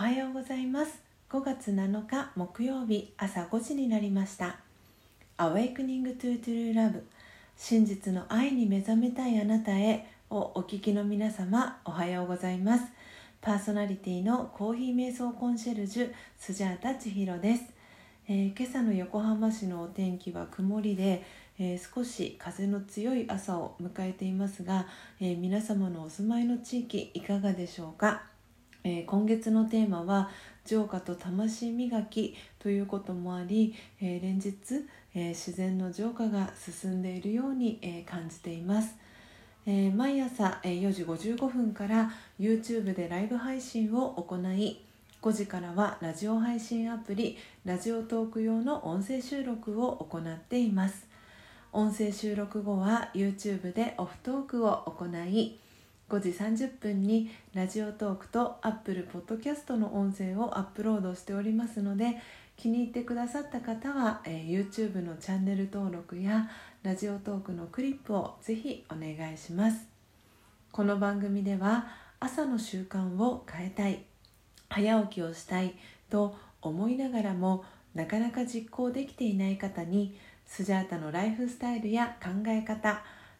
はようございます。5月7日木曜日朝5時になりました。Awakening to True Love 真実の愛に目覚めたいあなたへをお聞きの皆様おはようございます。パーソナリティのコーヒー瞑想コンシェルジュスジャータ千尋です、えー、今朝の横浜市のお天気は曇りで、えー、少し風の強い朝を迎えていますが、えー、皆様のお住まいの地域いかがでしょうか？えー、今月のテーマは「浄化と魂磨き」ということもあり、えー、連日、えー、自然の浄化が進んでいるように、え感じています、え毎朝、え4時55分から YouTube でライブ配信を行い5時からはラジオ配信アプリラジオトーク用の音声収録を行っています。音声収録後は YouTube でオフトークを行い5時30分にラジオトークと Apple Podcast の音声をアップロードしておりますので気に入ってくださった方は、えー、YouTube のチャンネル登録やラジオトークのクリップをぜひお願いします。この番組では朝の習慣を変えたい早起きをしたいと思いながらもなかなか実行できていない方にスジャータのライフスタイルや考え方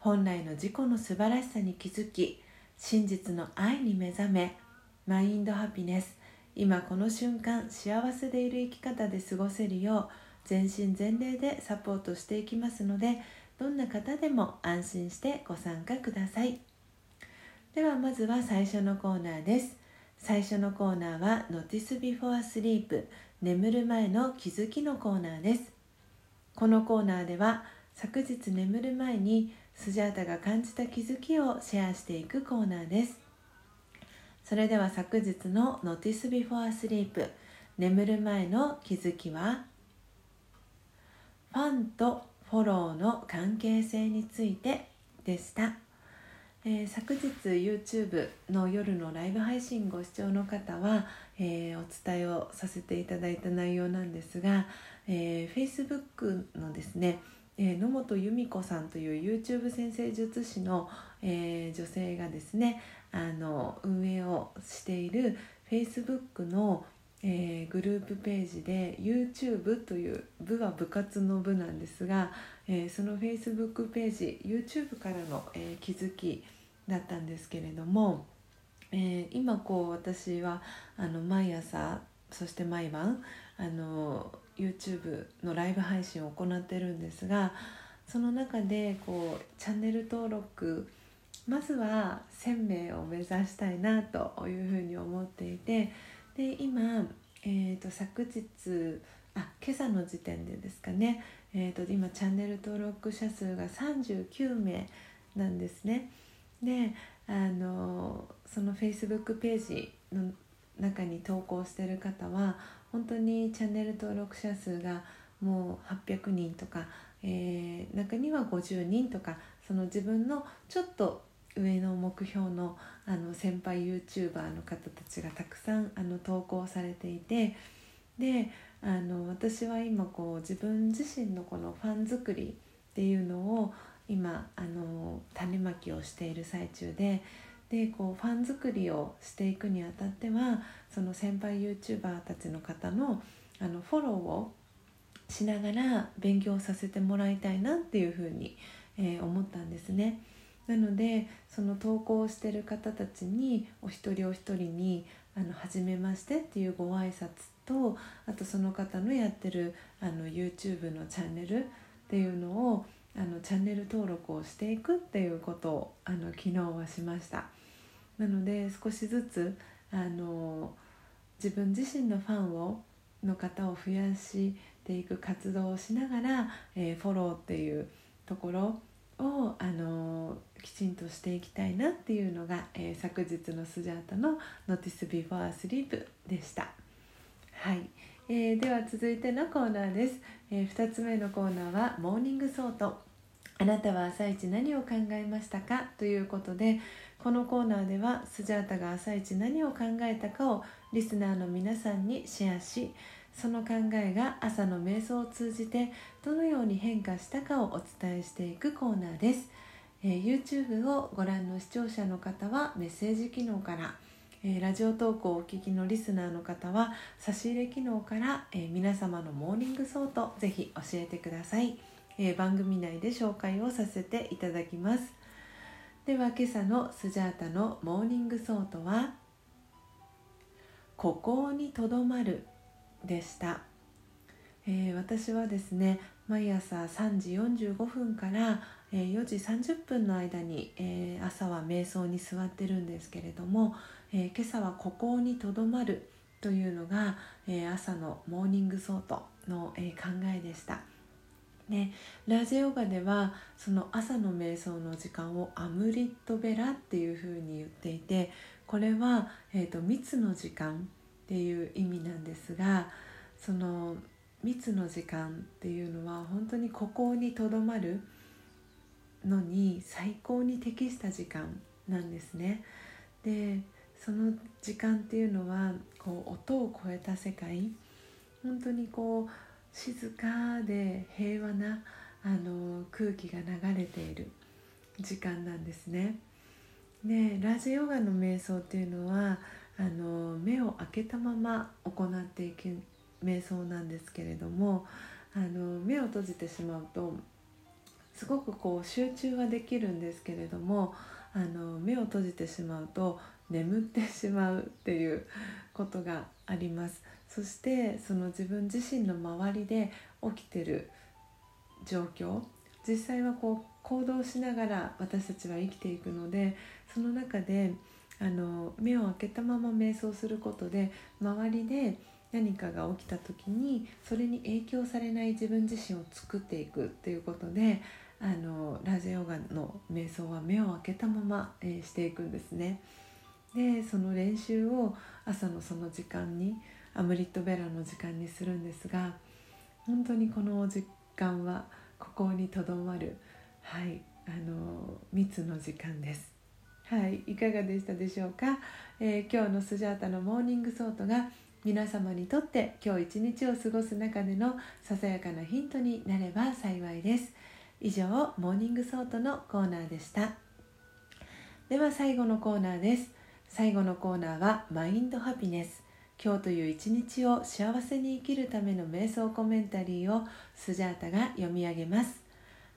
本来の自己の素晴らしさに気づき真実の愛に目覚めマインドハピネス。今この瞬間幸せでいる生き方で過ごせるよう全身全霊でサポートしていきますのでどんな方でも安心してご参加ください。ではまずは最初のコーナーです。最初のコーナーは Notice Before Sleep 眠る前の気づきのコーナーです。このコーナーでは昨日眠る前にスジャータが感じた気づきをシェアしていくコーナーです。それでは昨日の Notice Before Sleep 眠る前の気づきは？ファンとフォローの関係性についてでした、えー、昨日 YouTube の夜のライブ配信ご視聴の方は、えー、お伝えをさせていただいた内容なんですが、えー、Facebook のですねえー、野本由美子さんという YouTube 先生術師の、えー、女性がですねあの運営をしている Facebook の、えー、グループページで YouTube という部は部活の部なんですが、えその Facebook ページ YouTube からの、え気づきだったんですけれども、え今こう私はあの毎朝そして毎晩あの YouTube のライブ配信を行ってるんですがその中でこうチャンネル登録まずは1000名を目指したいなというふうに思っていてで今、えーと、昨日あ今朝の時点でですかね、えーと、今チャンネル登録者数が39名なんですね。であのその Facebook ページの中に投稿してる方は本当にチャンネル登録者数がもう800人とか、えー、中には50人とかその自分のちょっと上の目標のあの先輩 YouTuber の方たちがたくさんあの投稿されていてであの私は今こう自分自身のこのファン作りっていうのを今あの種まきをしている最中ででこうファン作りをしていくにあたってはその先輩 YouTuber たちの方のあのフォローをしながら勉強させてもらいたいなっていうふうに、えー、思ったんですね。なのでその投稿してる方たちにお一人お一人に「あの初めまして」っていうご挨拶とあとその方のやってるあの YouTube のチャンネルっていうのをあのチャンネル登録をしていくっていうことをあの昨日はしました。なので少しずつあの自分自身のファンをの方を増やしていく活動をしながら、えー、フォローっていうところをあのきちんとしていきたいなっていうのが、えー、昨日のスジャータの「Notice Before Sleep」でした。はい、えー、では続いてのコーナーです、えー、2つ目のコーナーは Morning Thought あなたは朝一何を考えましたか？ということでこのコーナーではスジャータが朝一何を考えたかをリスナーの皆さんにシェアしその考えが朝の瞑想を通じてどのように変化したかをお伝えしていくコーナーです、えー、YouTube をご覧の視聴者の方はメッセージ機能からえー、ラジオトークをお聞きのリスナーの方は差し入れ機能から、えー、皆様の Morning Thought ぜひ教えてください、えー、番組内で紹介をさせていただきますでは今朝のスジャータの Morning Thought は「ここにとどまる」でした、え私はですね毎朝3時45分から4時30分の間に朝は瞑想に座ってるんですけれども、今朝はここにとどまるというのが、朝の Morning Thought の、考えでした。ね、ラージャヨガではその朝の瞑想の時間をअमृत वेलाっていうふうに言っていてこれは、えーと、蜜の時間っていう意味なんですがその蜜の時間っていうのは本当にここにとどまるのに最高に適した時間なんですね。でその時間っていうのはこう音を超えた世界本当にこう静かで平和なあの空気が流れている時間なんですね。でラジヨガの瞑想っていうのはあの目を開けたまま行っていく瞑想なんですけれどもあの目を閉じてしまうとすごくこう集中はできるんですけれどもあの目を閉じてしまうと眠ってしまうっていうことがありますそしてその自分自身の周りで起きてる状況実際はこう行動しながら私たちは生きていくのでその中であの目を開けたまま瞑想することで周りで何かが起きた時にそれに影響されない自分自身を作っていくっていうことであのラジオヨガの瞑想は目を開けたまま、えー、していくんですね。でその練習を朝のその時間にアムリットベラの時間にするんですが本当にこの時間はここにとどまるはいあの密の時間です。はい、いかがでしたでしょうか、えー、今日のスジャータの Morning Thought が皆様にとって今日一日を過ごす中でのささやかなヒントになれば幸いです。以上 Morning Thought のコーナーでした。では最後のコーナーです。最後のコーナーは Mind Happiness。今日という一日を幸せに生きるための瞑想コメンタリーをスジャータが読み上げます。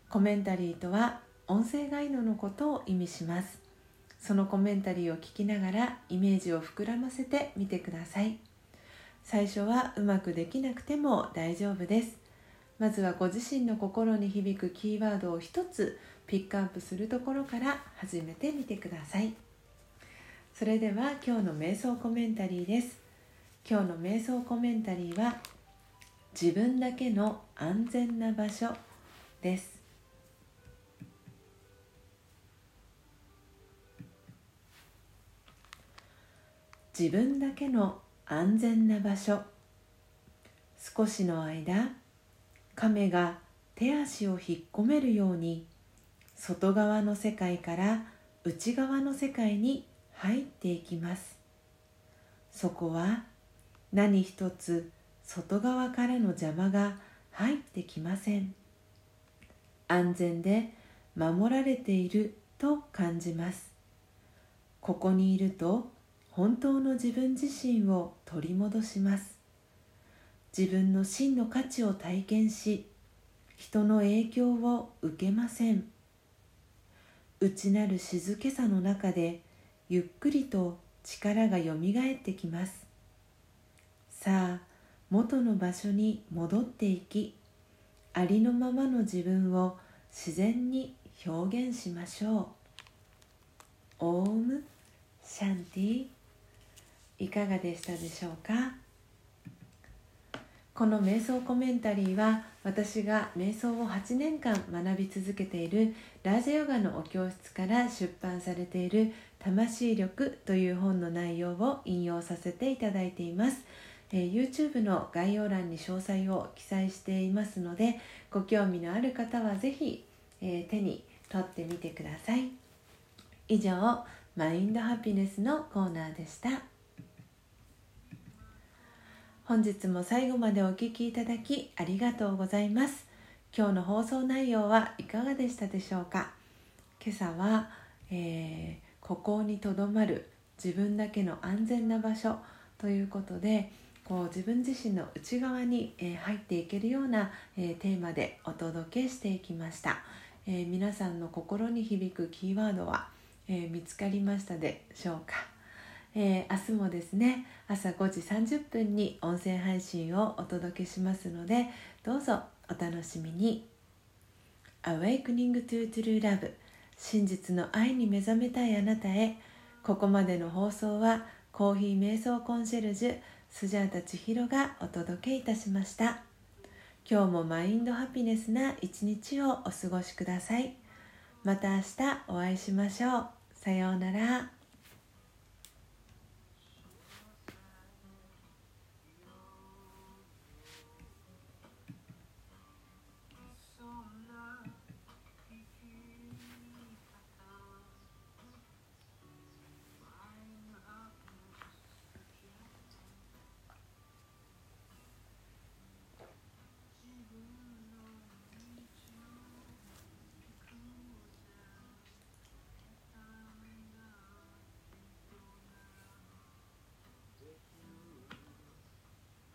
コメンタリーとは音声ガイドのことを意味します。そのコメンタリーを聞きながらイメージを膨らませてみてください。最初はうまくできなくても大丈夫です。まずはご自身の心に響くキーワードを一つピックアップするところから始めてみてください。それでは今日の瞑想コメンタリーです。今日の瞑想コメンタリーは自分だけの安全な場所です。自分だけの安全な場所。少しの間亀が手足を引っ込めるように外側の世界から内側の世界に入っていきます。そこは何一つ外側からの邪魔が入ってきません。安全で守られていると感じます。ここにいると本当の自分自身を取り戻します。自分の真の価値を体験し人の影響を受けません。内なる静けさの中でゆっくりと力がよみがえってきます。さあ元の場所に戻っていきありのままの自分を自然に表現しましょう。オームシャンティ。いかがでしたでしょうか？この瞑想コメンタリーは私が瞑想を8年間学び続けているラージャヨガのお教室から出版されている魂力という本の内容を引用させていただいています、えー、YouTube の概要欄に詳細を記載していますのでご興味のある方は是非、えー、手に取ってみてください。以上マインドハピネスのコーナーでした。本日も最後までお聴きいただきありがとうございます。今日の放送内容はいかがでしたでしょうか？今朝は、えー、孤高にとどまる自分だけの安全な場所ということでこう自分自身の内側に、えー、入っていけるような、えー、テーマでお届けしていきました、え皆さんの心に響くキーワードは、え見つかりましたでしょうか、え明日もですね朝5時30分に音声配信をお届けしますのでどうぞお楽しみに。Awakening to True Love 真実の愛に目覚めたいあなたへ。ここまでの放送はコーヒー瞑想コンシェルジュスジャータ千尋がお届けいたしました。今日もマインドハピネスな一日をお過ごしください。また明日お会いしましょう。さようなら。